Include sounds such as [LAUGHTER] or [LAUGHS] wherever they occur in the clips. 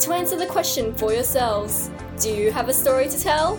to answer the question for yourselves Do you have a story to tell?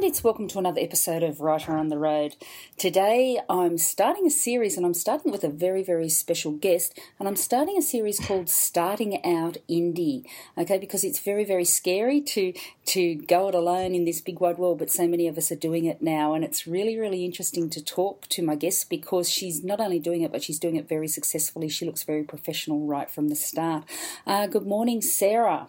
And it's welcome to another episode of Writer on the Road. Today I'm starting a series and I'm starting with a very, very special guest and I'm starting a series called Starting Out Indie. Okay, because it's very, very scary to to go it alone in this big wide world, but so many of us are doing it now and it's really, really interesting to talk to my guest because she's not only doing it but she's doing it very successfully. She looks very professional right from the start. Uh, good morning, Sarah.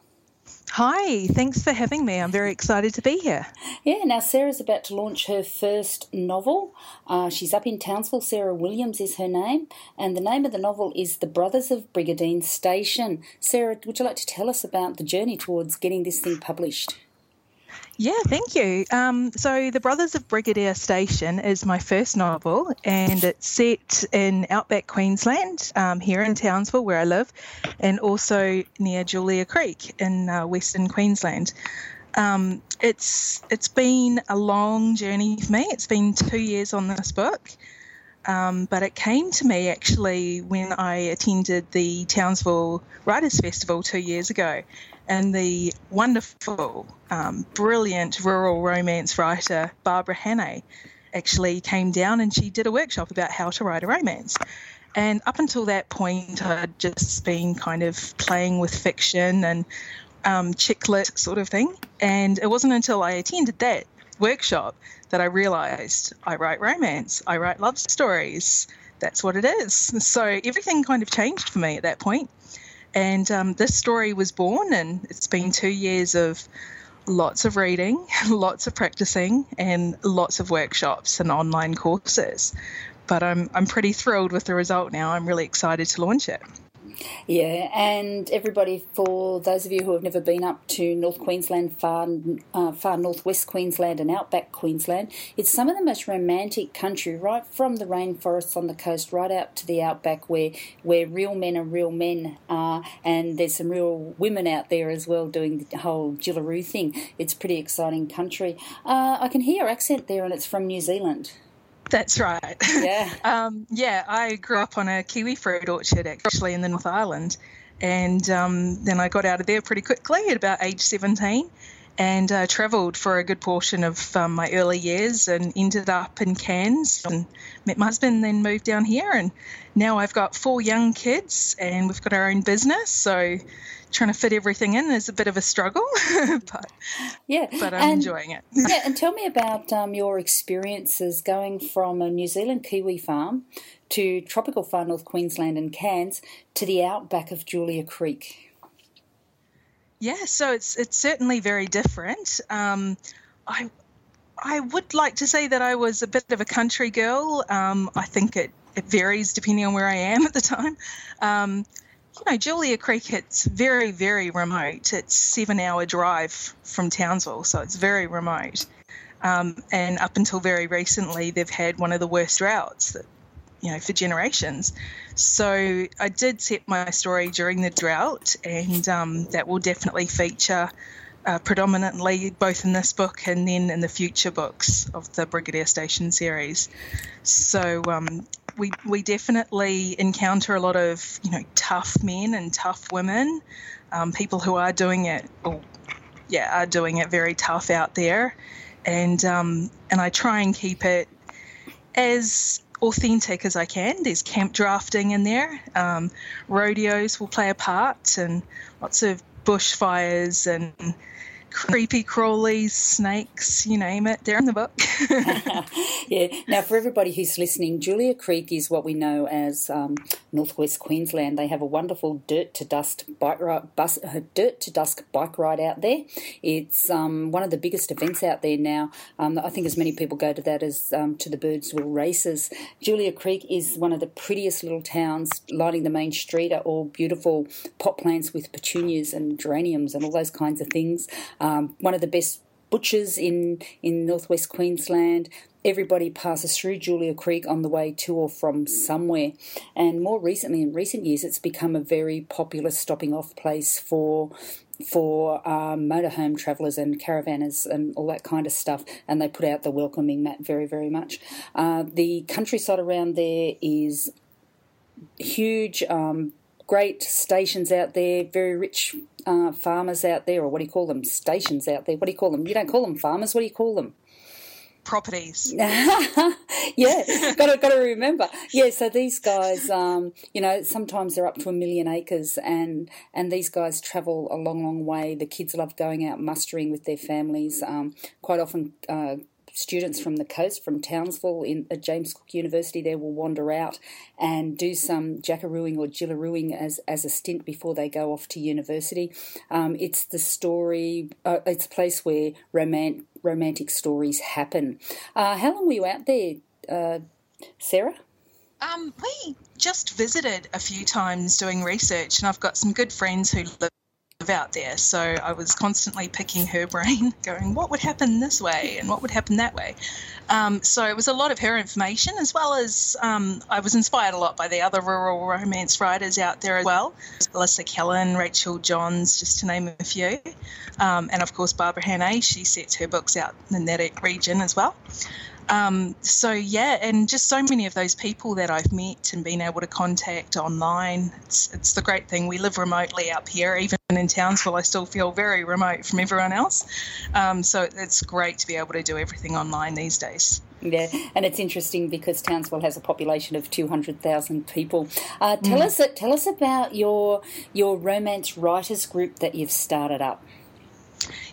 Hi, thanks for having me. I'm very excited to be here. Yeah, now Sarah's about to launch her first novel. Uh, she's up in Townsville. Sarah Williams is her name, and the name of the novel is The Brothers of Brigadine Station. Sarah, would you like to tell us about the journey towards getting this thing published? Yeah, thank you. Um, so, The Brothers of Brigadine Station is my first novel, and it's set in outback Queensland, um, here in Townsville, where I live, and also near Julia Creek in uh, Western Queensland. Um, it's it's been a long journey for me. It's been two years on this book. Um, but it came to me actually when I attended the Townsville Writers Festival two years ago and the wonderful, um, brilliant rural romance writer Barbara Hannay actually came down and she did a workshop about how to write a romance. And up until that point, I'd just been kind of playing with fiction and um, chick lit sort of thing. And it wasn't until I attended that workshop that I realized I write romance, I write love stories. That's what it is. So everything kind of changed for me at that point. And um, this story was born, and it's been two years of lots of reading, [LAUGHS] lots of practicing, and lots of workshops and online courses. But I'm, I'm pretty thrilled with the result now. I'm really excited to launch it. Yeah, and everybody, for those of you who have never been up to North Queensland, far uh, far northwest Queensland, and outback Queensland, it's some of the most romantic country, right from the rainforests on the coast, right out to the outback, where where real men are real men, are, and there's some real women out there as well doing the whole Jillaroo thing. It's pretty exciting country. Uh, I can hear your accent there, and it's from New Zealand. That's right. Yeah. [LAUGHS] um, yeah, I grew up on a kiwi fruit orchard actually in the North Island. And um, then I got out of there pretty quickly at about age 17 and uh, travelled for a good portion of um, my early years and ended up in Cairns and met my husband, then moved down here. And now I've got four young kids and we've got our own business. So trying to fit everything in is a bit of a struggle, [LAUGHS] but yeah, but I'm and, enjoying it. [LAUGHS] yeah, and tell me about um, your experiences going from a New Zealand kiwi farm to tropical far north Queensland and Cairns to the outback of Julia Creek. Yeah, so it's it's certainly very different. Um, I I would like to say that I was a bit of a country girl. Um, I think it, it varies depending on where I am at the time. Um, you know, Julia Creek, it's very, very remote. It's seven hour drive from Townsville, so it's very remote. Um, and up until very recently, they've had one of the worst droughts that, you know, for generations. So I did set my story during the drought, and um, that will definitely feature uh, predominantly both in this book and then in the future books of the Brigadine Station series. So um, we we definitely encounter a lot of you know tough men and tough women, um, people who are doing it, or yeah, are doing it very tough out there, and um, and I try and keep it as authentic as I can. There's camp drafting in there, um, rodeos will play a part, and lots of bushfires and creepy crawlies, snakes, you name it, they're in the book. [LAUGHS] [LAUGHS] yeah. Now, for everybody who's listening, Julia Creek is what we know as um, Northwest Queensland. They have a wonderful dirt to dust bike ride, bus, uh, dirt to dusk bike ride out there. It's um, one of the biggest events out there now. Um, I think as many people go to that as um, to the Birdsville races. Julia Creek is one of the prettiest little towns. Lining the main street are all beautiful pot plants with petunias and geraniums and all those kinds of things. Um, one of the best butchers in, in northwest Queensland. Everybody passes through Julia Creek on the way to or from somewhere. And more recently, in recent years, it's become a very popular stopping off place for for um, motorhome travellers and caravanners and all that kind of stuff, and they put out the welcoming mat very, very much. Uh, the countryside around there is huge, um, great stations out there, very rich uh, farmers out there, or what do you call them? Stations out there. What do you call them? You don't call them farmers. What do you call them? Properties. [LAUGHS] yeah, got to got to remember. Yeah, so these guys, um, you know, sometimes they're up to a million acres, and and these guys travel a long, long way. The kids love going out mustering with their families. Um, quite often, uh, students from the coast, from Townsville in at James Cook University, there will wander out and do some jackarooing or jillarooing as, as a stint before they go off to university. Um, it's the story, uh, it's a place where romant- romantic stories happen. Uh, how long were you out there, uh, Sarah? Um, we just visited a few times doing research, and I've got some good friends who live out there. So I was constantly picking her brain, [LAUGHS] going, what would happen this way and what would happen that way? Um, so it was a lot of her information, as well as um, I was inspired a lot by the other rural romance writers out there as well. Alissa Callen, Rachel Johns, just to name a few. Um, and of course, Barbara Hannay, she sets her books out in that region as well. Um, so yeah, and just so many of those people that I've met and been able to contact online. It's, it's the great thing. We live remotely up here, even in Townsville. I still feel very remote from everyone else. Um, so it's great to be able to do everything online these days. Yeah, and it's interesting because Townsville has a population of two hundred thousand people. Uh, tell mm. us, tell us about your your romance writers group that you've started up.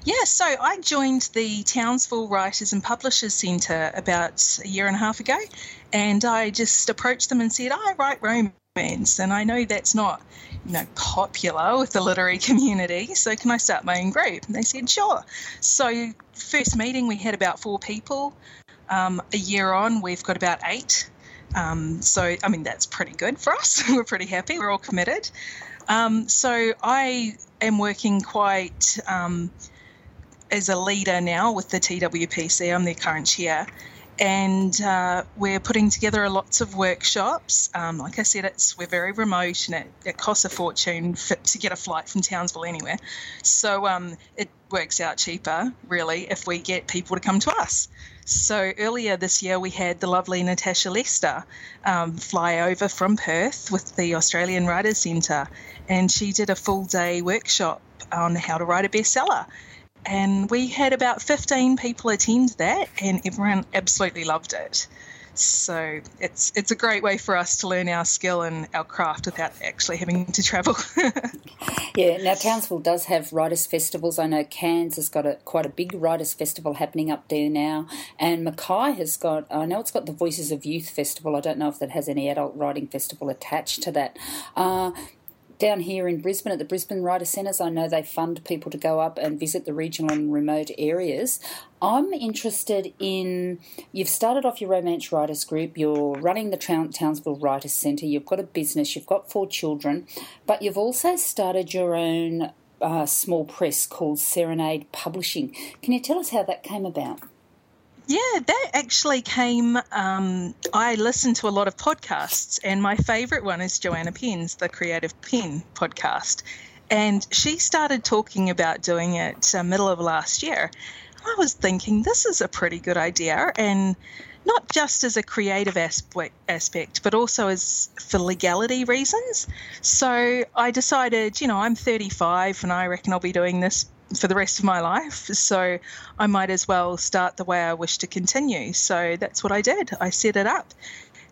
Yeah, so I joined the Townsville Writers and Publishers Centre about a year and a half ago, and I just approached them and said, I write romance, and I know that's not you know popular with the literary [LAUGHS] community, so can I start my own group? And they said, sure. So first meeting we had about four people. Um, a year on, we've got about eight. Um, so I mean that's pretty good for us. [LAUGHS] We're pretty happy. We're all committed. Um, so I am working quite um, as a leader now with the TWPC. I'm the current chair. And uh, we're putting together lots of workshops. Um, like I said, it's we're very remote and it, it costs a fortune for, to get a flight from Townsville anywhere. So um, it works out cheaper, really, if we get people to come to us. So earlier this year, we had the lovely Natasha Lester um, fly over from Perth with the Australian Writers Centre, and she did a full day workshop on how to write a bestseller. And we had about 15 people attend that and everyone absolutely loved it so it's it's a great way for us to learn our skill and our craft without actually having to travel. [LAUGHS] yeah, now Townsville does have writers' festivals. I know Cairns has got a quite a big writers' festival happening up there now, and Mackay has got. I know it's got the Voices of Youth festival. I don't know if that has any adult writing festival attached to that. Uh, down here in Brisbane at the Brisbane Writer Centres, I know they fund people to go up and visit the regional and remote areas. I'm interested in you've started off your romance writers group, you're running the Townsville Writers Centre, you've got a business, you've got four children, but you've also started your own uh, small press called Serenade Publishing. Can you tell us how that came about? Yeah, that actually came. Um, I listen to a lot of podcasts, and my favourite one is Joanna Penn's, the Creative Penn podcast. And she started talking about doing it uh, middle of last year. I was thinking this is a pretty good idea, and not just as a creative aspect, aspect, but also as for legality reasons. So I decided, you know, I'm 35 and I reckon I'll be doing this for the rest of my life. So I might as well start the way I wish to continue. So that's what I did. I set it up.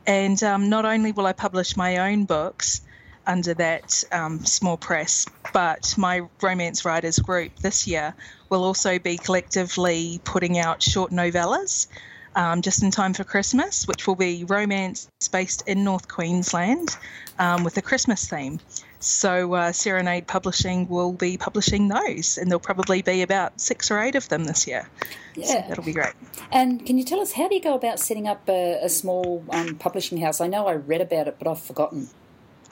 And um, not only will I publish my own books under that um, small press, but my romance writers group this year we'll also be collectively putting out short novellas um, just in time for Christmas, which will be romance based in North Queensland um, with a Christmas theme. So uh, Serenade Publishing will be publishing those, and there'll probably be about six or eight of them this year. Yeah, so that'll be great. And can you tell us how do you go about setting up a, a small um, publishing house? I know I read about it, but I've forgotten.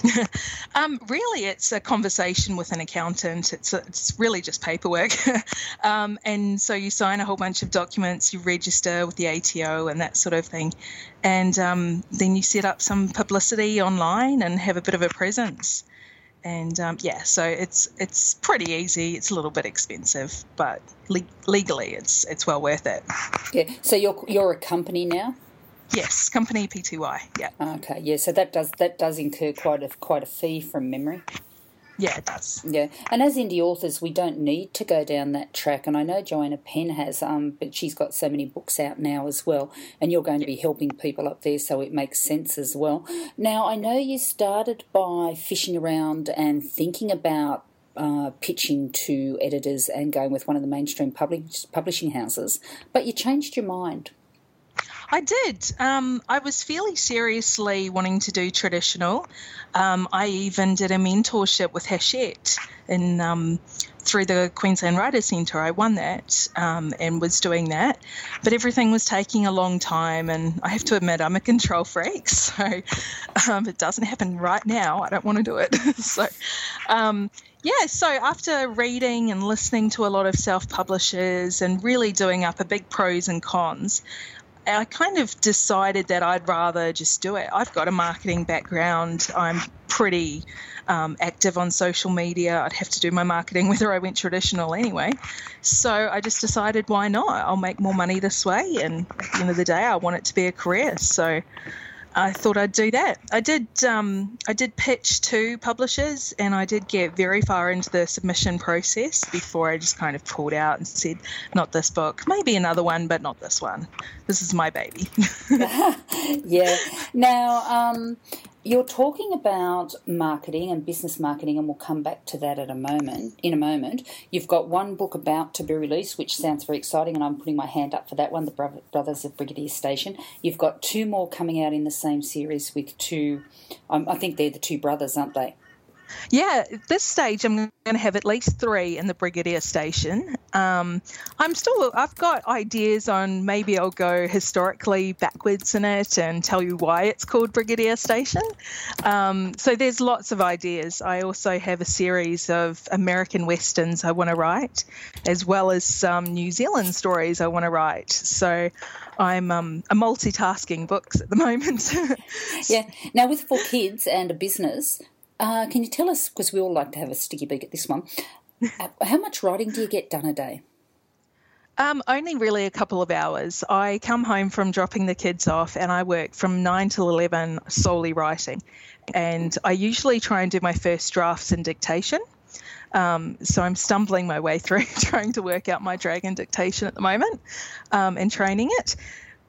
[LAUGHS] um, really, it's a conversation with an accountant. It's a, it's really just paperwork, [LAUGHS] um, and so you sign a whole bunch of documents, you register with the ATO and that sort of thing, and um, then you set up some publicity online and have a bit of a presence. And um, yeah, so it's it's pretty easy. It's a little bit expensive, but le- legally, it's it's well worth it. Yeah. So you're you're a company now. Yes, company PTY. Yeah. Okay. Yeah. So that does that does incur quite a quite a fee from memory. Yeah, it does. Yeah, and as indie authors, we don't need to go down that track. And I know Joanna Penn has, um, but she's got so many books out now as well. And you're going to be helping people up there, so it makes sense as well. Now, I know you started by fishing around and thinking about uh, pitching to editors and going with one of the mainstream publish- publishing houses, but you changed your mind. I did. Um, I was fairly seriously wanting to do traditional. Um, I even did a mentorship with Hachette in um, through the Queensland Writers Centre. I won that um, and was doing that, but everything was taking a long time. And I have to admit, I'm a control freak, [LAUGHS] so um, it doesn't happen right now. I don't want to do it. [LAUGHS] so um, yeah, so after reading and listening to a lot of self publishers and really doing up a big pros and cons, I kind of decided that I'd rather just do it. I've got a marketing background. I'm pretty um, active on social media. I'd have to do my marketing [LAUGHS] whether I went traditional anyway. So I just decided, why not? I'll make more money this way. And at the end of the day, I want it to be a career. So I thought I'd do that. I did. Um, I did pitch to publishers, and I did get very far into the submission process before I just kind of pulled out and said, "Not this book. Maybe another one, but not this one. This is my baby." [LAUGHS] [LAUGHS] yeah. Now, um, you're talking about marketing and business marketing, and we'll come back to that at a moment. In a moment, you've got one book about to be released, which sounds very exciting, and I'm putting my hand up for that one, The Brothers of Brigadine Station. You've got two more coming out in the same series with two. Um, I think they're the two brothers, aren't they? Yeah, at this stage, I'm going to have at least three in the Brigadine station. Um, I'm still, I've got ideas on maybe I'll go historically backwards in it and tell you why it's called Brigadine Station. Um, so there's lots of ideas. I also have a series of American westerns I want to write, as well as some New Zealand stories I want to write. So I'm um, a multitasking books at the [LAUGHS] moment. yeah. Now, with four kids and a business, uh, can you tell us, because we all like to have a sticky beak at this one, uh, [LAUGHS] how much writing do you get done a day? Um, only really a couple of hours. I come home from dropping the kids off and I work from 9 till 11 solely writing. And I usually try and do my first drafts in dictation. Um, so I'm stumbling my way [LAUGHS] through trying to work out my dragon dictation at the moment um, and training it.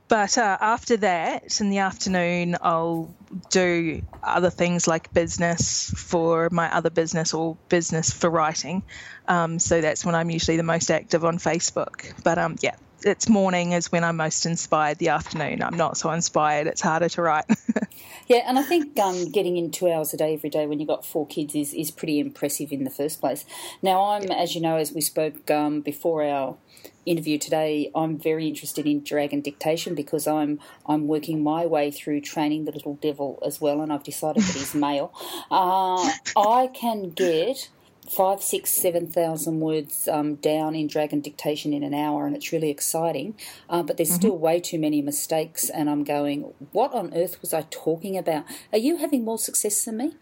But uh, after that, in the afternoon, I'll do other things like business for my other business or business for writing. Um, so that's when I'm usually the most active on Facebook. But um, yeah, it's morning is when I'm most inspired. The afternoon, I'm not so inspired. It's harder to write. [LAUGHS] yeah, and I think um, getting in two hours a day every day when you've got four kids is, is pretty impressive in the first place. Now, I'm, as you know, as we spoke um, before our interview today, I'm very interested in dragon dictation because I'm I'm working my way through training the little devil as well, and I've decided that he's male. [LAUGHS] Uh, I can get five, six, seven thousand words um, down in dragon dictation in an hour, and it's really exciting. Uh, but there's mm-hmm. still way too many mistakes, and I'm going, what on earth was I talking about? Are you having more success than me?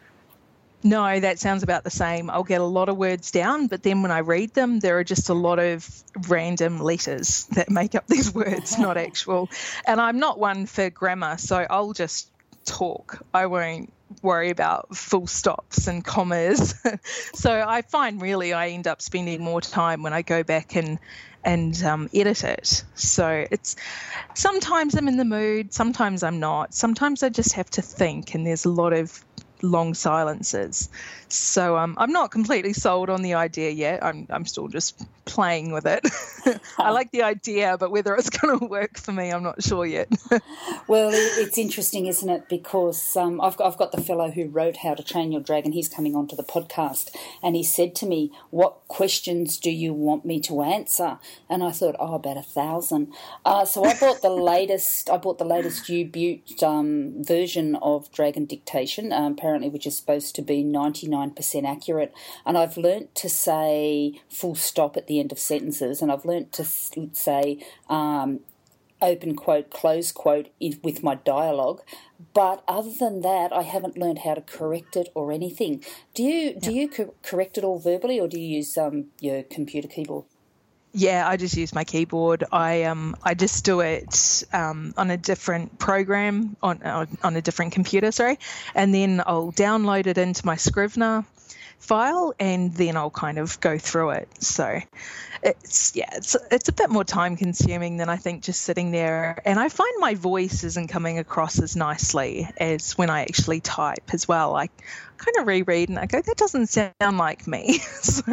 No, that sounds about the same. I'll get a lot of words down, but then when I read them, there are just a lot of random letters [LAUGHS] that make up these words, not [LAUGHS] actual. And I'm not one for grammar, so I'll just talk. I won't worry about full stops and commas. [LAUGHS] so I find really I end up spending more time when I go back and and um, edit it. So it's sometimes I'm in the mood, sometimes I'm not. Sometimes I just have to think, and there's a lot of long silences. So um, I'm not completely sold on the idea yet. I'm, I'm still just playing with it. [LAUGHS] I like the idea, but whether it's [LAUGHS] going to work for me, I'm not sure yet. [LAUGHS] well, it's interesting, isn't it? Because um, I've, got, I've got the fellow who wrote How to Train Your Dragon. He's coming onto the podcast, and he said to me, "What questions do you want me to answer?" And I thought, "Oh, about a thousand. Uh, so I bought the latest. I bought the latest U Butte um, version of Dragon Dictation, um, apparently, which is supposed to be ninety nine 99% accurate. And I've learnt to say full stop at the end of sentences, and I've learnt to say um, open quote, close quote with my dialogue. But other than that, I haven't learned how to correct it or anything. Do you do you co- correct it all verbally, or do you use um, your computer keyboard? Yeah, I just use my keyboard. I um I just do it um, on a different program on on a different computer, sorry, and then I'll download it into my Scrivener file, and then I'll kind of go through it. So it's yeah, it's it's a bit more time consuming than I think just sitting there. And I find my voice isn't coming across as nicely as when I actually type as well. I kind of reread and I go, that doesn't sound like me. [LAUGHS] so,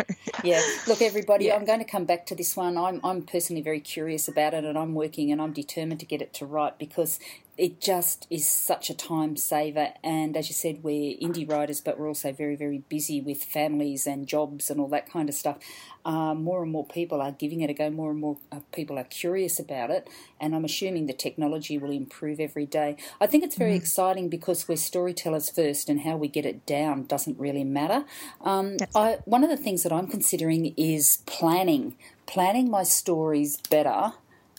yeah, look, everybody, yeah. I'm going to come back to this one. I'm, I'm personally very curious about it and I'm working and I'm determined to get it to right because it just is such a time saver. And as you said, we're indie writers, but we're also very, very busy with families and jobs and all that kind of stuff. Uh, more and more people are giving it a go. More and more uh, people are curious about it. And I'm assuming the technology will improve every day. I think it's very mm-hmm. exciting because we're storytellers first, and how we get it down doesn't really matter. Um, I, one of the things that I'm considering is planning, planning my stories better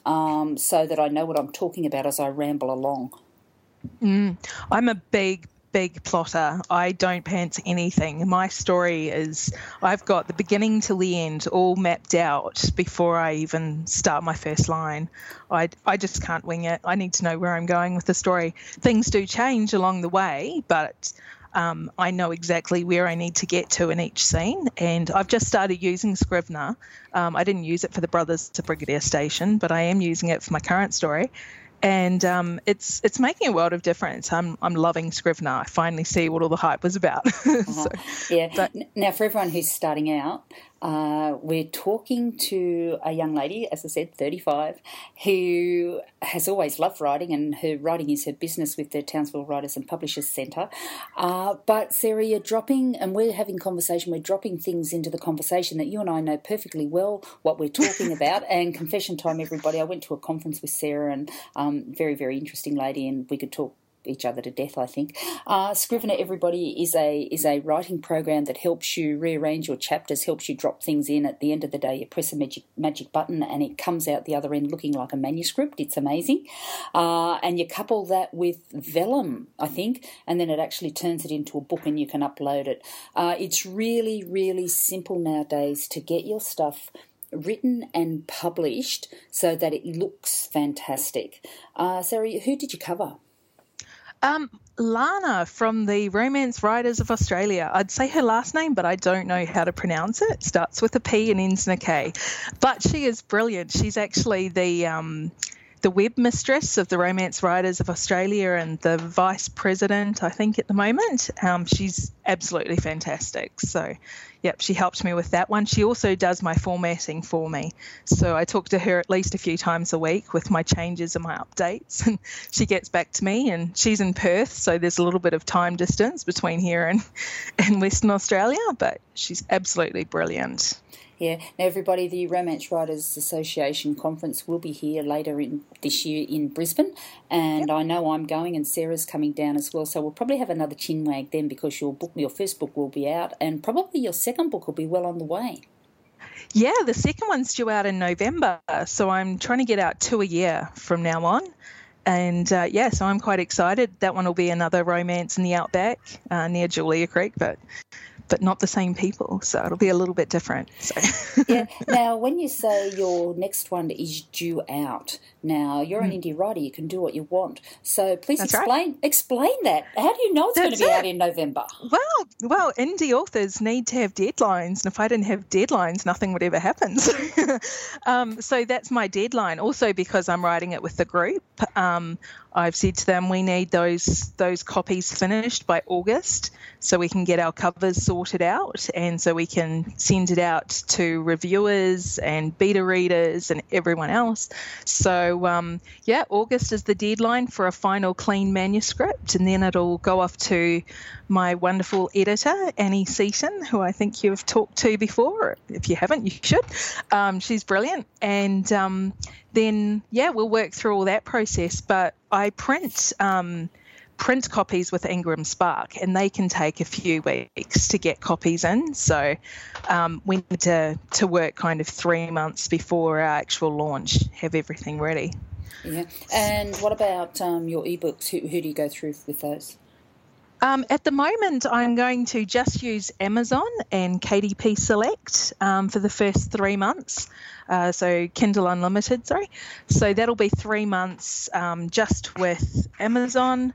um, so that I know what I'm talking about as I ramble along. Mm, I'm a big, big plotter. I don't pants anything. My story is I've got the beginning to the end all mapped out before I even start my first line. I, I just can't wing it. I need to know where I'm going with the story. Things do change along the way, but um, I know exactly where I need to get to in each scene. And I've just started using Scrivener. Um, I didn't use it for the Brothers to Brigadine Station, but I am using it for my current story. And um, it's it's making a world of difference. I'm I'm loving Scrivener. I finally see what all the hype was about. [LAUGHS] uh-huh. so, yeah. But, now, for everyone who's starting out, uh, we're talking to a young lady, as I said, 35, who has always loved writing, and her writing is her business with the Townsville Writers and Publishers Centre. Uh, but Sarah, you're dropping, and we're having conversation, we're dropping things into the conversation that you and I know perfectly well what we're talking [LAUGHS] about. and confession time, everybody, I went to a conference with Sarah, and um, very, very interesting lady, and we could talk each other to death. I think uh, Scrivener Everybody is a is a writing program that helps you rearrange your chapters, helps you drop things in. At the end of the day, you press a magic magic button and it comes out the other end looking like a manuscript. It's amazing, uh, and you couple that with Vellum, I think, and then it actually turns it into a book and you can upload it. Uh, it's really really simple nowadays to get your stuff written and published so that it looks fantastic. Uh, Sarah, who did you cover? Um, Lana from the Romance Writers of Australia. I'd say her last name, but I don't know how to pronounce it. Starts with a P and ends in a K. But she is brilliant. She's actually the um, the web mistress of the Romance Writers of Australia and the vice president, I think, at the moment. Um, she's absolutely fantastic. So, yep, she helped me with that one. She also does my formatting for me. So I talk to her at least a few times a week with my changes and my updates, [LAUGHS] and she gets back to me. And she's in Perth, so there's a little bit of time distance between here and, [LAUGHS] and Western Australia, but she's absolutely brilliant. Yeah. Now, everybody, the Romance Writers Association conference will be here later in this year in Brisbane, and yep. I know I'm going, and Sarah's coming down as well. So we'll probably have another chinwag then because your book, your first book, will be out, and probably your second book will be well on the way. Yeah, the second one's due out in November, so I'm trying to get out two a year from now on and uh, yeah, so I'm quite excited. That one will be another romance in the outback uh, near Julia Creek, but but not the same people. So it'll be a little bit different. So. [LAUGHS] yeah. Now, when you say your next one is due out, now you're an mm. indie writer. You can do what you want. So please That's explain right. explain that. How do you know it's That's going to be it. out in November? Well, well, indie authors need to have deadlines, and if I didn't have deadlines, nothing would ever happen. [LAUGHS] um, so that's my deadline. Also, because I'm writing it with the group. Um, I've said to them we need those those copies finished by August so we can get our covers sorted out and so we can send it out to reviewers and beta readers and everyone else. So um, yeah, August is the deadline for a final clean manuscript and then it'll go off to my wonderful editor Annie Seaton, who I think you've talked to before. If you haven't, you should. Um, she's brilliant and um, then yeah, we'll work through all that process. But I print um, print copies with Ingram Spark, and they can take a few weeks to get copies in. So um, we need to to work kind of three months before our actual launch, have everything ready. Yeah, and what about um, your ebooks? Who, who do you go through with those? Um, at the moment, I'm going to just use Amazon and KDP Select um, for the first three months. Uh, so Kindle Unlimited, sorry. So that'll be three months um, just with Amazon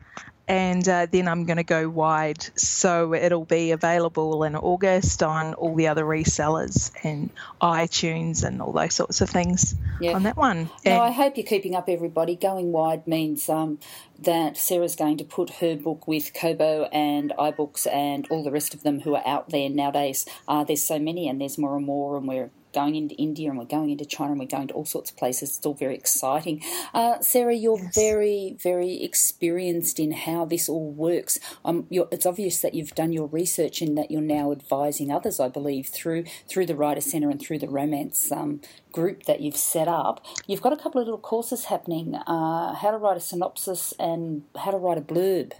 and uh, then I'm going to go wide. So it'll be available in August on all the other resellers and iTunes and all those sorts of things yeah. on that one. Now, I hope you're keeping up, everybody. Going wide means um, that Sarah's going to put her book with Kobo and iBooks and all the rest of them who are out there nowadays. Uh, there's so many, and there's more and more, and we're going into India and we're going into China and we're going to all sorts of places. It's all very exciting. Uh, Sarah, you're yes. very, very experienced in how this all works. Um, it's obvious that you've done your research and that you're now advising others, I believe, through through the Writer Centre and through the romance um, group that you've set up. You've got a couple of little courses happening: uh, how to write a synopsis and how to write a blurb.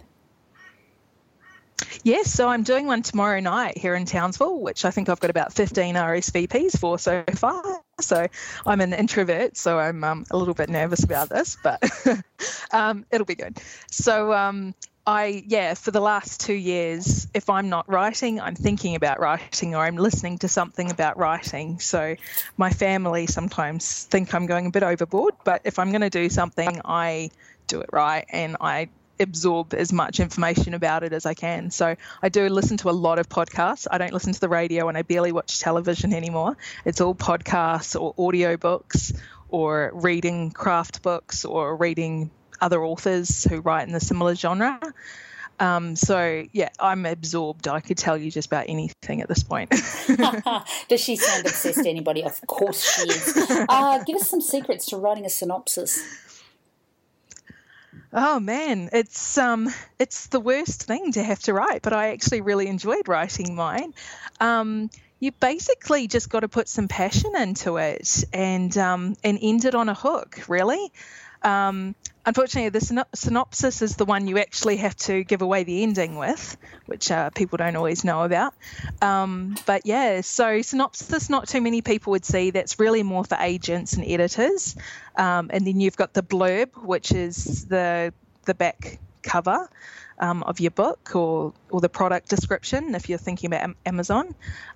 Yes, so I'm doing one tomorrow night here in Townsville, which I think I've got about 15 RSVPs for so far. So I'm an introvert, so I'm um, a little bit nervous about this, but [LAUGHS] um, it'll be good. So um, I, yeah, for the last two years, if I'm not writing, I'm thinking about writing or I'm listening to something about writing. So my family sometimes think I'm going a bit overboard, but if I'm going to do something, I do it right and I absorb as much information about it as I can. So I do listen to a lot of podcasts. I don't listen to the radio and I barely watch television anymore. It's all podcasts or audio books or reading craft books or reading other authors who write in the similar genre. Um, so yeah, I'm absorbed. I could tell you just about anything at this point. [LAUGHS] [LAUGHS] Does she sound obsessed to anybody? Of course she is. Uh, give us some secrets to writing a synopsis. Oh man, it's um, it's the worst thing to have to write, but I actually really enjoyed writing mine. Um, you basically just got to put some passion into it and um, and end it on a hook, really. Um, unfortunately, the synopsis is the one you actually have to give away the ending with, which uh, people don't always know about. Um, but yeah, so synopsis, not too many people would see. That's really more for agents and editors. Um, and then you've got the blurb, which is the the back cover um, of your book or or the product description if you're thinking about Amazon.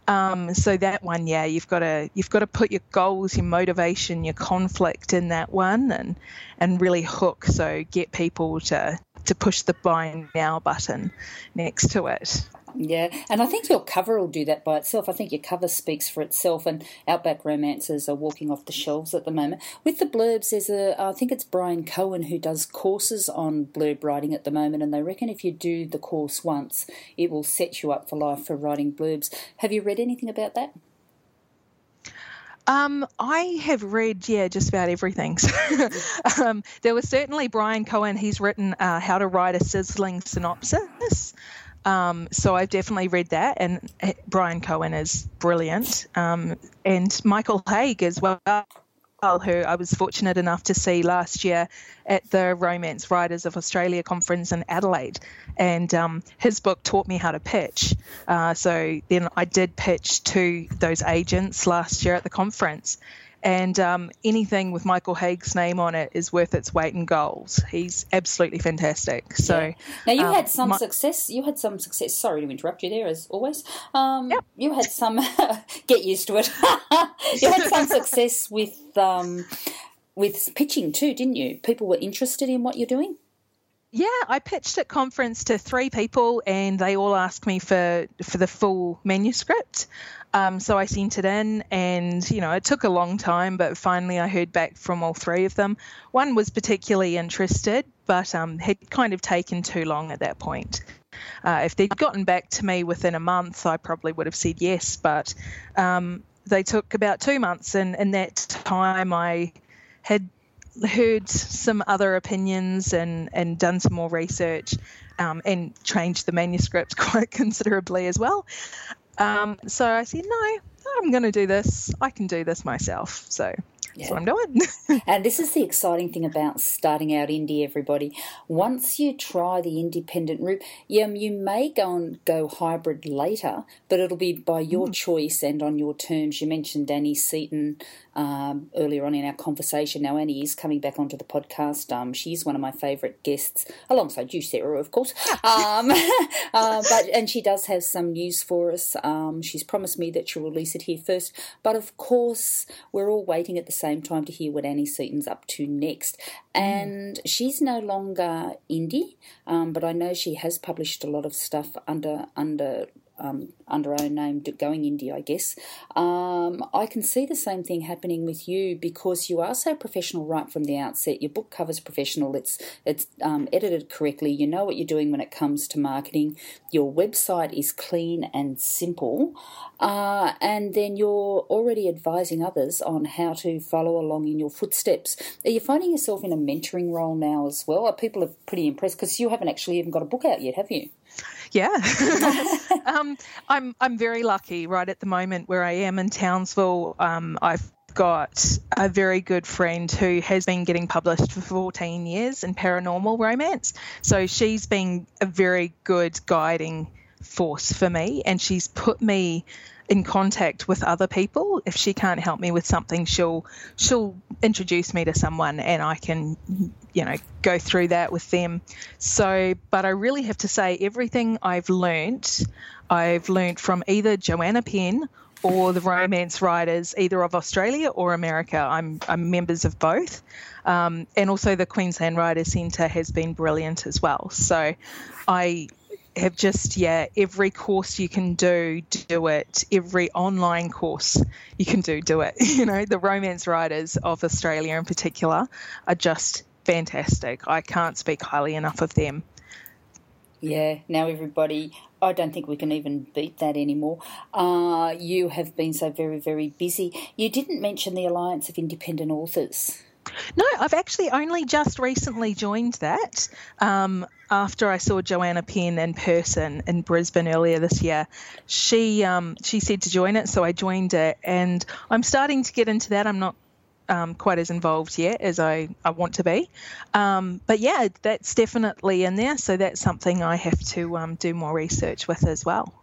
Um, so that one, yeah, you've got to you've got to put your goals, your motivation, your conflict in that one, and and really hook. So get people to to push the buy now button next to it. Yeah, and I think your cover will do that by itself. I think your cover speaks for itself, and Outback romances are walking off the shelves at the moment. With the blurbs, there's a I think it's Bryan Cohen who does courses on blurb writing at the moment, and they reckon if you do the course once, it will set you up for life for writing blurbs. Have you read anything about that? Um, I have read, yeah, just about everything. [LAUGHS] um, there was certainly Bryan Cohen. He's written uh, How to Write a Sizzling Synopsis. Um, so I've definitely read that, and eh, Bryan Cohen is brilliant, um, and Michael Hauge as well, who I was fortunate enough to see last year at the Romance Writers of Australia conference in Adelaide, and um, his book taught me how to pitch. Uh, so then I did pitch to those agents last year at the conference, and um, anything with Michael Hauge's name on it is worth its weight in gold. He's absolutely fantastic. So yeah. now you um, had some my, success. You had some success. Sorry to interrupt you there, as always. Um, yep. You had some. [LAUGHS] get used to it. [LAUGHS] you had some success with um, with pitching too, didn't you? People were interested in what you're doing. Yeah, I pitched at conference to three people, and they all asked me for for the full manuscript. Um, so I sent it in, and you know, it took a long time, but finally I heard back from all three of them. One was particularly interested, but um, had kind of taken too long at that point. Uh, if they'd gotten back to me within a month, I probably would have said yes, but um, they took about two months, and in that time, I had heard some other opinions and, and done some more research um, and changed the manuscript [LAUGHS] quite considerably as well. Um, so I said, no, I'm going to do this. I can do this myself. So yeah. that's what I'm doing. [LAUGHS] and this is the exciting thing about starting out indie, everybody. Once you try the independent route, yeah, you may go and go hybrid later, but it'll be by your mm. choice and on your terms. You mentioned Annie Seaton um, earlier on in our conversation. Now, Annie is coming back onto the podcast. Um, she's one of my favourite guests, alongside you, Sarah, of course. [LAUGHS] Um, [LAUGHS] uh, but and she does have some news for us. Um, she's promised me that she'll release it here first. But of course, we're all waiting at the same time to hear what Annie Seaton's up to next. And mm. she's no longer indie, um, but I know she has published a lot of stuff under under um, under our own name going indie, I guess. Um, I can see the same thing happening with you because you are so professional right from the outset. Your book cover's professional. It's it's um, edited correctly. You know what you're doing when it comes to marketing. Your website is clean and simple, uh, and then you're already advising others on how to follow along in your footsteps. Are you finding yourself in a mentoring role now as well? People are pretty impressed because you haven't actually even got a book out yet, have you? Yeah, [LAUGHS] [LAUGHS] um, I'm I'm very lucky right at the moment where I am in Townsville. Um, I've got a very good friend who has been getting published for 14 years in paranormal romance. So she's been a very good guiding force for me, and she's put me in contact with other people. If she can't help me with something, she'll she'll introduce me to someone and I can you know go through that with them. So, but I really have to say everything I've learnt, I've learnt from either Joanna Penn or the romance writers, either of Australia or America. I'm, I'm members of both. Um, and also the Queensland Writers Centre has been brilliant as well. So I have just yeah every course you can do do it every online course you can do do it [LAUGHS] you know the romance writers of australia in particular are just fantastic i can't speak highly enough of them yeah now everybody I don't think we can even beat that anymore. Uh, you have been so very, very busy. You didn't mention the Alliance of Independent Authors. No, I've actually only just recently joined that. Um, after I saw Joanna Penn in person in Brisbane earlier this year, she um, she said to join it, so I joined it, and I'm starting to get into that. I'm not um, quite as involved yet as I, I want to be, um, but yeah, that's definitely in there. So that's something I have to um, do more research with as well.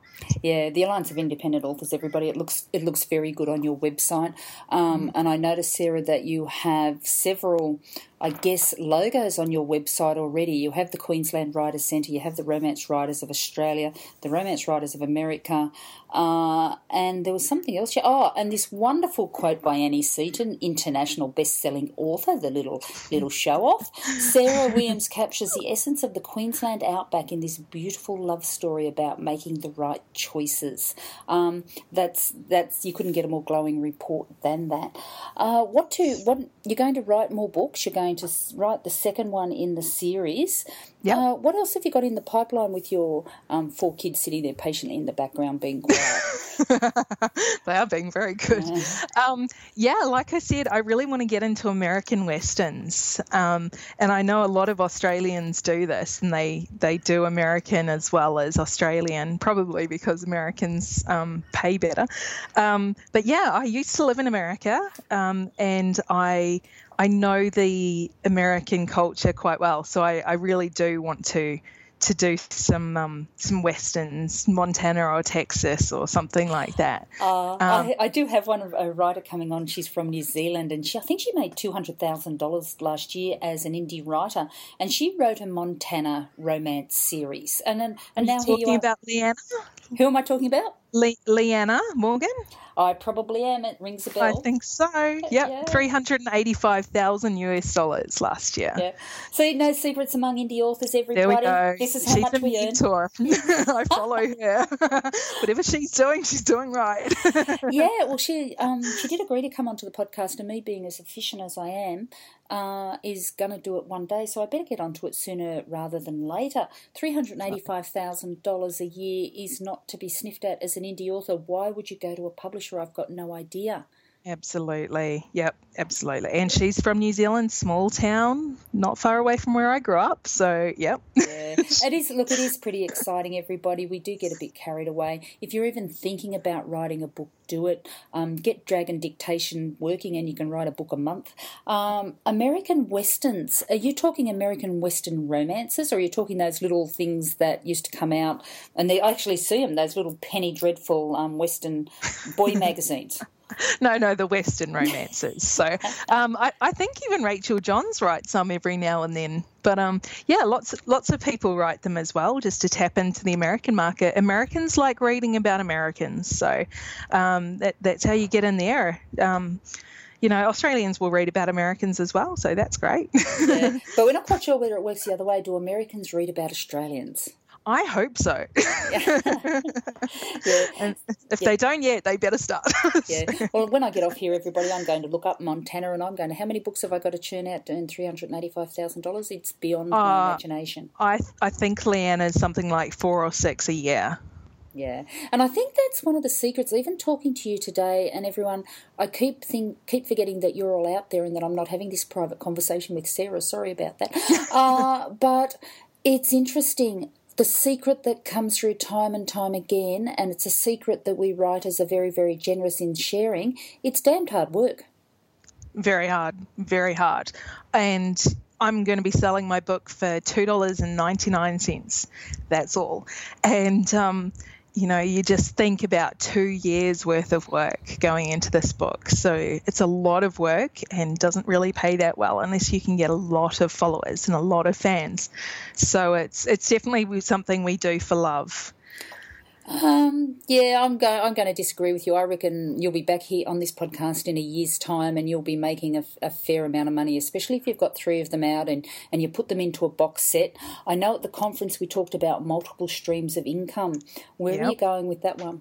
Yeah, the Alliance of Independent Authors. Everybody, it looks it looks very good on your website. Um, mm. And I noticed, Sarah, that you have several I guess, logos on your website already. You have the Queensland Writers Centre, you have the Romance Writers of Australia, the Romance Writers of America, uh, and there was something else. Oh, and this wonderful quote by Annie Seaton, international best-selling author, the little little show-off. Sarah Williams captures the essence of the Queensland outback in this beautiful love story about making the right choices. Um, that's that's you couldn't get a more glowing report than that. Uh, what to what you're going to write more books? You're going going to write the second one in the series. Yeah. Uh, what else have you got in the pipeline with your um, four kids sitting there patiently in the background being quiet? [LAUGHS] they are being very good. Yeah. Um, yeah, like I said, I really want to get into American westerns, um, and I know a lot of Australians do this, and they they do American as well as Australian, probably because Americans um, pay better. Um, but yeah, I used to live in America, um, and I I know the American culture quite well, so I, I really do want to to do some um, some westerns, Montana or Texas or something like that. Uh, um, I, I, do have one a writer coming on. She's from New Zealand, and she I think she made two hundred thousand dollars last year as an indie writer, and she wrote a Montana romance series. And and, and now talking here you are. about Leeanna. Who am I talking about? Le- Leeanna Morgan. I probably am. It rings a bell. I think so. Yep, yeah. three hundred and eighty-five thousand US dollars last year. Yeah. See, no secrets among indie authors. Everybody. There we go. This is how she's much we mentor. earn. [LAUGHS] I follow her. [LAUGHS] Whatever she's doing, she's doing right. [LAUGHS] yeah. Well, she um, she did agree to come onto the podcast, and me being as efficient as I am, uh, is going to do it one day, so I better get onto it sooner rather than later. $385,000 a year is not to be sniffed at as an indie author. Why would you go to a publisher? I've got no idea. Absolutely. Yep, absolutely. And she's from New Zealand, small town, not far away from where I grew up. So, yep. yeah. [LAUGHS] It is look, it is pretty exciting everybody. We do get a bit carried away. If you're even thinking about writing a book, do it. Um, get Dragon Dictation working and you can write a book a month. Um, American westerns. Are you talking American western romances or are you talking those little things that used to come out and they actually see them, those little penny dreadful um, western boy [LAUGHS] magazines? [LAUGHS] no, no, the Western romances. So um, I, I, think even Rachel Johns writes some every now and then. But um, yeah, lots lots of people write them as well, just to tap into the American market. Americans like reading about Americans, so um, that, that's how you get in there. Um, you know, Australians will read about Americans as well, so that's great. [LAUGHS] yeah. But we're not quite sure whether it works the other way. Do Americans read about Australians? I hope so. [LAUGHS] yeah. And if yeah. they don't yet, they better start. [LAUGHS] yeah. Well, when I get off here, everybody, I'm going to look up Montana and I'm going to, how many books have I got to churn out to earn $385,000? It's beyond uh, my imagination. I, I think Leeanna is something like four or six a year. Yeah, and I think that's one of the secrets. Even talking to you today, and everyone, I keep think, keep forgetting that you're all out there, and that I'm not having this private conversation with Sarah. Sorry about that. [LAUGHS] uh, but it's interesting the secret that comes through time and time again, and it's a secret that we writers are very, very generous in sharing, it's damned hard work. Very hard, very hard. And I'm going to be selling my book for $2.99. That's all. And, um, you know, you just think about two years worth of work going into this book. So it's a lot of work and doesn't really pay that well unless you can get a lot of followers and a lot of fans. So it's it's definitely something we do for love. Um, yeah, I'm going. I'm going to disagree with you. I reckon you'll be back here on this podcast in a year's time, and you'll be making a, a, fair amount of money, especially if you've got three of them out and and you put them into a box set. I know at the conference we talked about multiple streams of income. Where yep. are you going with that one?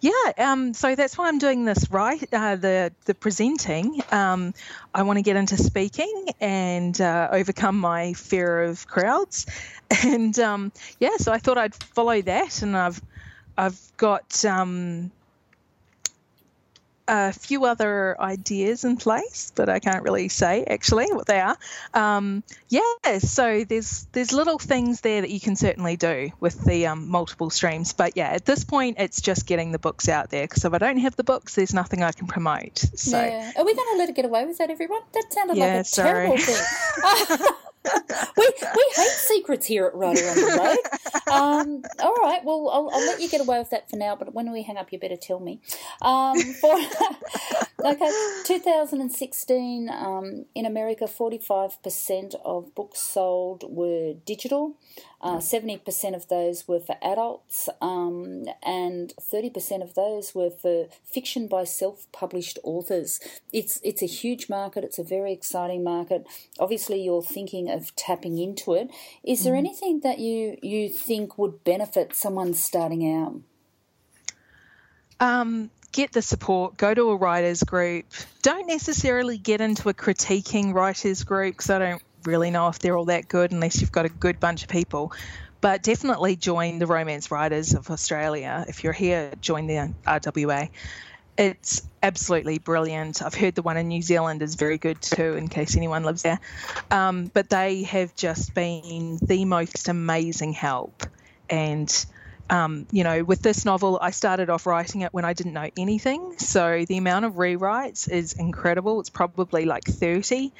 Yeah, um, so that's why I'm doing this, right? Uh, the the presenting. Um, I want to get into speaking and uh, overcome my fear of crowds, [LAUGHS] and um, yeah, so I thought I'd follow that, and I've I've got um, a few other ideas in place, but I can't really say actually what they are. Um, yeah, so there's there's little things there that you can certainly do with the um, multiple streams. But yeah, at this point, it's just getting the books out there because if I don't have the books, there's nothing I can promote. So. Yeah. Are we going to let it get away with that, everyone? That sounded yeah, like a sorry. terrible thing. [LAUGHS] [LAUGHS] we we hate secrets here at Writer on the Road. [LAUGHS] Um, all right, well, I'll, I'll, let you get away with that for now. But when we hang up, you better tell me. Um, for [LAUGHS] okay, 2016 um, in America, 45 percent of books sold were digital. Uh, 70% of those were for adults, um, and 30% of those were for fiction by self published authors. It's, it's a huge market, it's a very exciting market. Obviously, you're thinking of tapping into it. Is there mm. anything that you, you think would benefit someone starting out? Um, get the support, go to a writers group. Don't necessarily get into a critiquing writers group because I don't really know if they're all that good unless you've got a good bunch of people. But definitely join the Romance Writers of Australia. If you're here, join the RWA. It's absolutely brilliant. I've heard the one in New Zealand is very good too, in case anyone lives there. Um, but they have just been the most amazing help. And um, you know, with this novel, I started off writing it when I didn't know anything. So the amount of rewrites is incredible. It's probably like 30.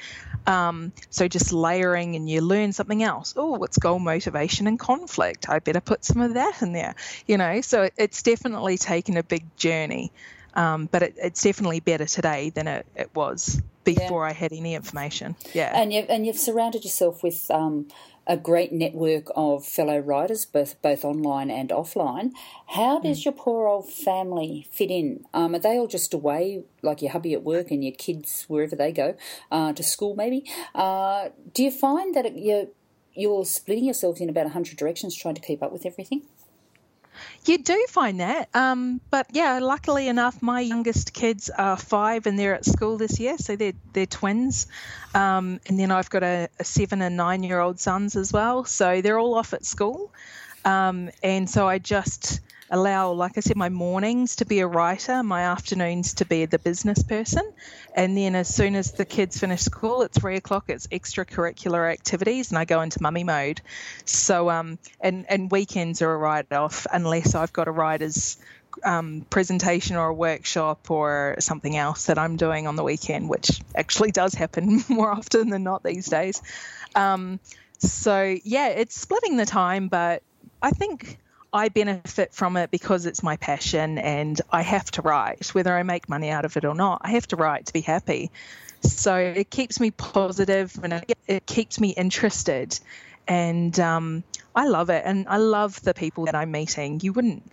Um, so just layering and you learn something else. Oh, what's goal motivation and conflict? I better put some of that in there. You know, so it's definitely taken a big journey. Um, but it, it's definitely better today than it, it was before yeah. I had any information. Yeah. And you've, and you've surrounded yourself with um, a great network of fellow writers, both both online and offline. How does mm. your poor old family fit in? Um, are they all just away, like your hubby at work and your kids wherever they go uh, to school, maybe? Uh, do you find that you're you're splitting yourselves in about hundred directions trying to keep up with everything? You do find that. Um, but yeah, luckily enough, my youngest kids are five and they're at school this year, so they're, they're twins. Um, and then I've got a, a seven and nine year old sons as well, so they're all off at school. Um, and so I just allow, like I said, my mornings to be a writer, my afternoons to be the business person. And then as soon as the kids finish school at three o'clock, it's extracurricular activities and I go into mummy mode. So, um, and, and weekends are a write off unless I've got a writer's um, presentation or a workshop or something else that I'm doing on the weekend, which actually does happen [LAUGHS] more often than not these days. Um, so, yeah, it's splitting the time, but I think I benefit from it because it's my passion and I have to write, whether I make money out of it or not. I have to write to be happy. So it keeps me positive and it, keeps me interested. And um, I love it. And I love the people that I'm meeting. You wouldn't,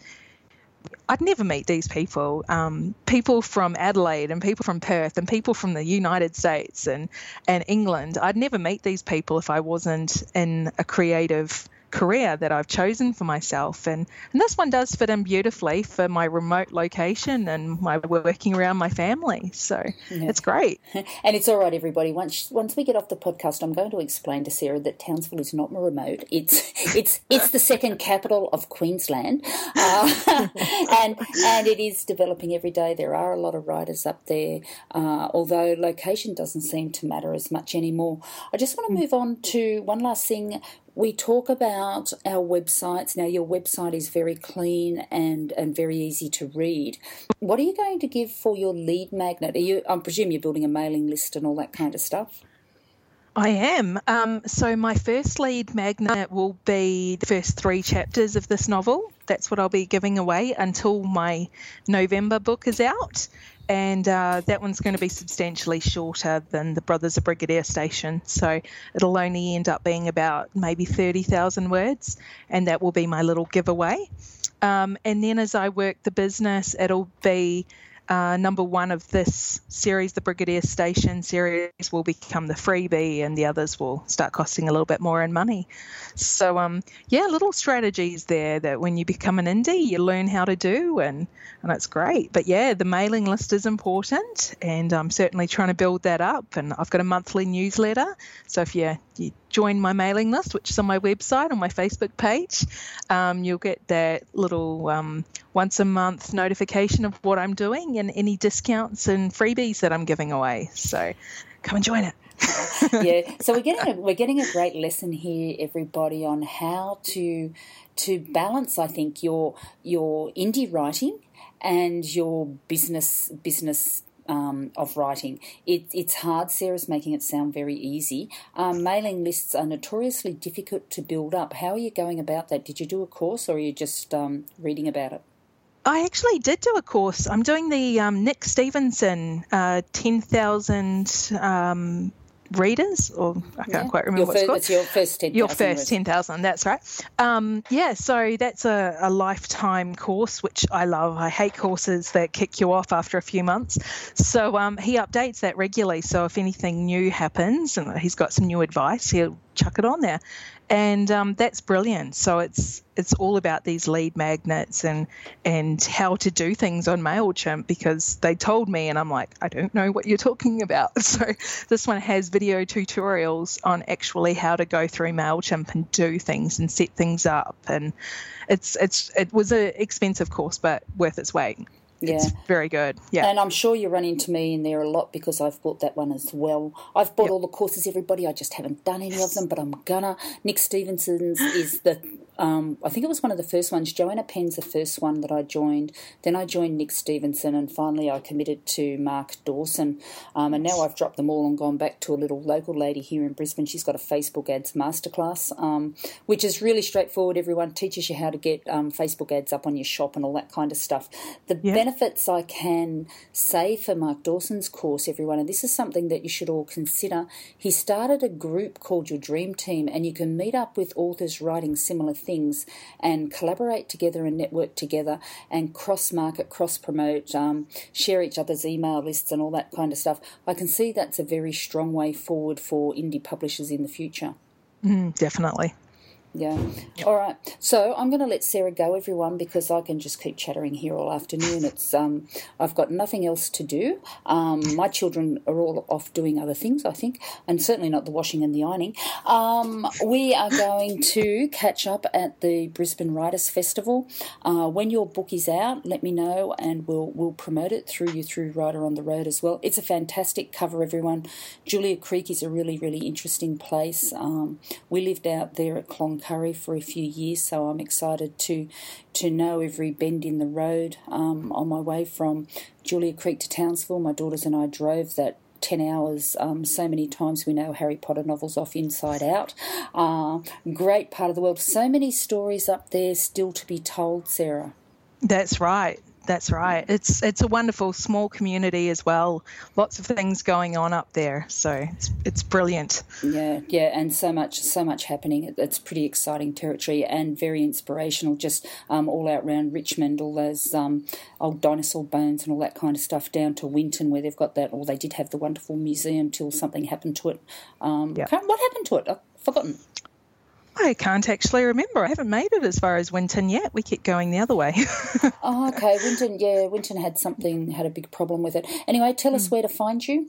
I'd never meet these people. Um, people from Adelaide and people from Perth and people from the United States and, and England. I'd never meet these people if I wasn't in a creative career that I've chosen for myself. And, and this one does fit in beautifully for my remote location and my working around my family. So yeah. it's great. [LAUGHS] And it's all right, everybody. Once once we get off the podcast, I'm going to explain to Sarah that Townsville is not remote. It's [LAUGHS] it's it's the second capital of Queensland, uh, [LAUGHS] and and it is developing every day. There are a lot of writers up there, uh, although location doesn't seem to matter as much anymore. I just want to move on to one last thing we talk about our websites. Now, your website is very clean and, and very easy to read. What are you going to give for your lead magnet? Are you, I presume you're building a mailing list and all that kind of stuff. I am. Um, so, my first lead magnet will be the first three chapters of this novel. That's what I'll be giving away until my November book is out and uh, that one's going to be substantially shorter than the Brothers of Brigadine Station. So it'll only end up being about maybe 30,000 words, and that will be my little giveaway. Um, and then as I work the business, it'll be uh, number one of this series, the Brigadine Station series, will become the freebie, and the others will start costing a little bit more in money. So, um, yeah, little strategies there that when you become an indie, you learn how to do, and and it's great. But yeah, the mailing list is important, and I'm certainly trying to build that up. And I've got a monthly newsletter, so if you you join my mailing list, which is on my website on my Facebook page, um, you'll get that little um, once a month notification of what I'm doing and any discounts and freebies that I'm giving away. So come and join it. [LAUGHS] yeah, so we're getting a, we're getting a great lesson here, everybody, on how to to balance. I think your your indie writing and your business business um, of writing. It, it's hard. Sarah's making it sound very easy. Um, mailing lists are notoriously difficult to build up. How are you going about that? Did you do a course or are you just um, reading about it? I actually did do a course. I'm doing the um, Nick Stephenson uh, 10,000 um, readers, or I can't yeah. quite remember your what it's called. It's your first 10,000. Your first 10,000, that's right. Um, yeah, so that's a, a, lifetime course, which I love. I hate courses that kick you off after a few months. So um, he updates that regularly. So if anything new happens and he's got some new advice, he'll chuck it on there and um, that's brilliant. So it's it's all about these lead magnets and and how to do things on Mailchimp because they told me, and I'm like, I don't know what you're talking about. [LAUGHS] So this one has video tutorials on actually how to go through Mailchimp and do things and set things up, and it's it's it was an expensive course, but worth its weight yeah. it's very good. Yeah. And I'm sure you run into me in there a lot because I've bought that one as well. I've bought yep. all the courses, everybody. I just haven't done any of them, but I'm gonna. Nick Stephenson's is the um, I think it was one of the first ones. Joanna Penn's the first one that I joined. Then I joined Nick Stephenson, and finally I committed to Mark Dawson. Um, and now I've dropped them all and gone back to a little local lady here in Brisbane. She's got a Facebook ads masterclass, um, which is really straightforward. Everyone teaches you how to get um, Facebook ads up on your shop and all that kind of stuff. The yeah. benefits I can say for Mark Dawson's course, everyone, and this is something that you should all consider. He started a group called Your Dream Team, and you can meet up with authors writing similar things things and collaborate together and network together and cross market, cross promote, um, share each other's email lists and all that kind of stuff. I can see that's a very strong way forward for indie publishers in the future. Mm, definitely. Yeah. All right. So I'm going to let Sarah go, everyone, because I can just keep chattering here all afternoon. It's um, I've got nothing else to do. Um, my children are all off doing other things, I think, and certainly not the washing and the ironing. Um, we are going to catch up at the Brisbane Writers Festival. Uh, when your book is out, let me know, and we'll we'll promote it through you through Writer on the Road as well. It's a fantastic cover, everyone. Julia Creek is a really really interesting place. Um, we lived out there at Cloncurry for a few years, so I'm excited to to know every bend in the road. Um, on my way from Julia Creek to Townsville, my daughters and I drove that 10 hours um, so many times we know Harry Potter novels off inside out. Uh, great part of the world. So many stories up there still to be told, Sarah. That's right. That's right. It's it's a wonderful small community as well. Lots of things going on up there, so it's, it's brilliant. Yeah, yeah, and so much so much happening. It's pretty exciting territory and very inspirational. Just um, all out around Richmond, all those um, old dinosaur bones and all that kind of stuff, down to Winton where they've got that. Or they did have the wonderful museum till something happened to it. Um, Yep. What happened to it? I've forgotten. I can't actually remember. I haven't made it as far as Winton yet. We kept going the other way. [LAUGHS] Oh, okay. Winton, yeah, Winton had something, had a big problem with it. Anyway, tell us where to find you.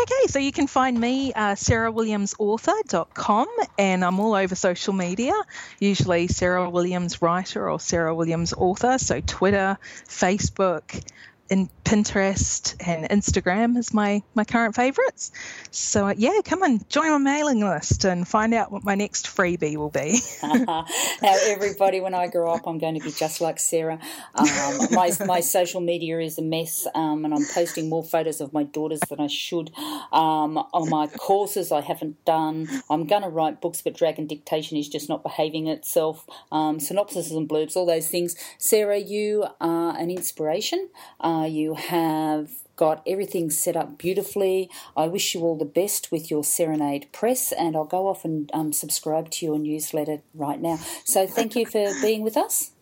Okay, so you can find me, uh, sarahwilliamsauthor.com, and I'm all over social media, usually Sarah Williams Writer or Sarah Williams Author, so Twitter, Facebook, and Pinterest and Instagram is my, my current favourites. So, uh, yeah, come and join my mailing list and find out what my next freebie will be. [LAUGHS] [LAUGHS] everybody, when I grow up, I'm going to be just like Sarah. Um, my, my social media is a mess, um, and I'm posting more photos of my daughters than I should. Um, on my courses, I haven't done. I'm going to write books, but Dragon Dictation is just not behaving itself. Um, synopses and blurbs, all those things. Sarah, you are an inspiration. Uh, you have got everything set up beautifully. I wish you all the best with your Serenade Press, and I'll go off and um, subscribe to your newsletter right now. So thank you for being with us.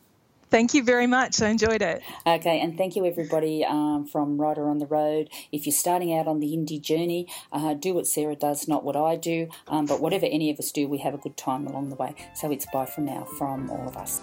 Thank you very much. I enjoyed it. Okay, and thank you everybody um, from Writer on the Road. If you're starting out on the indie journey, uh, do what Sarah does, not what I do. Um, but whatever any of us do, we have a good time along the way. So it's bye for now from all of us.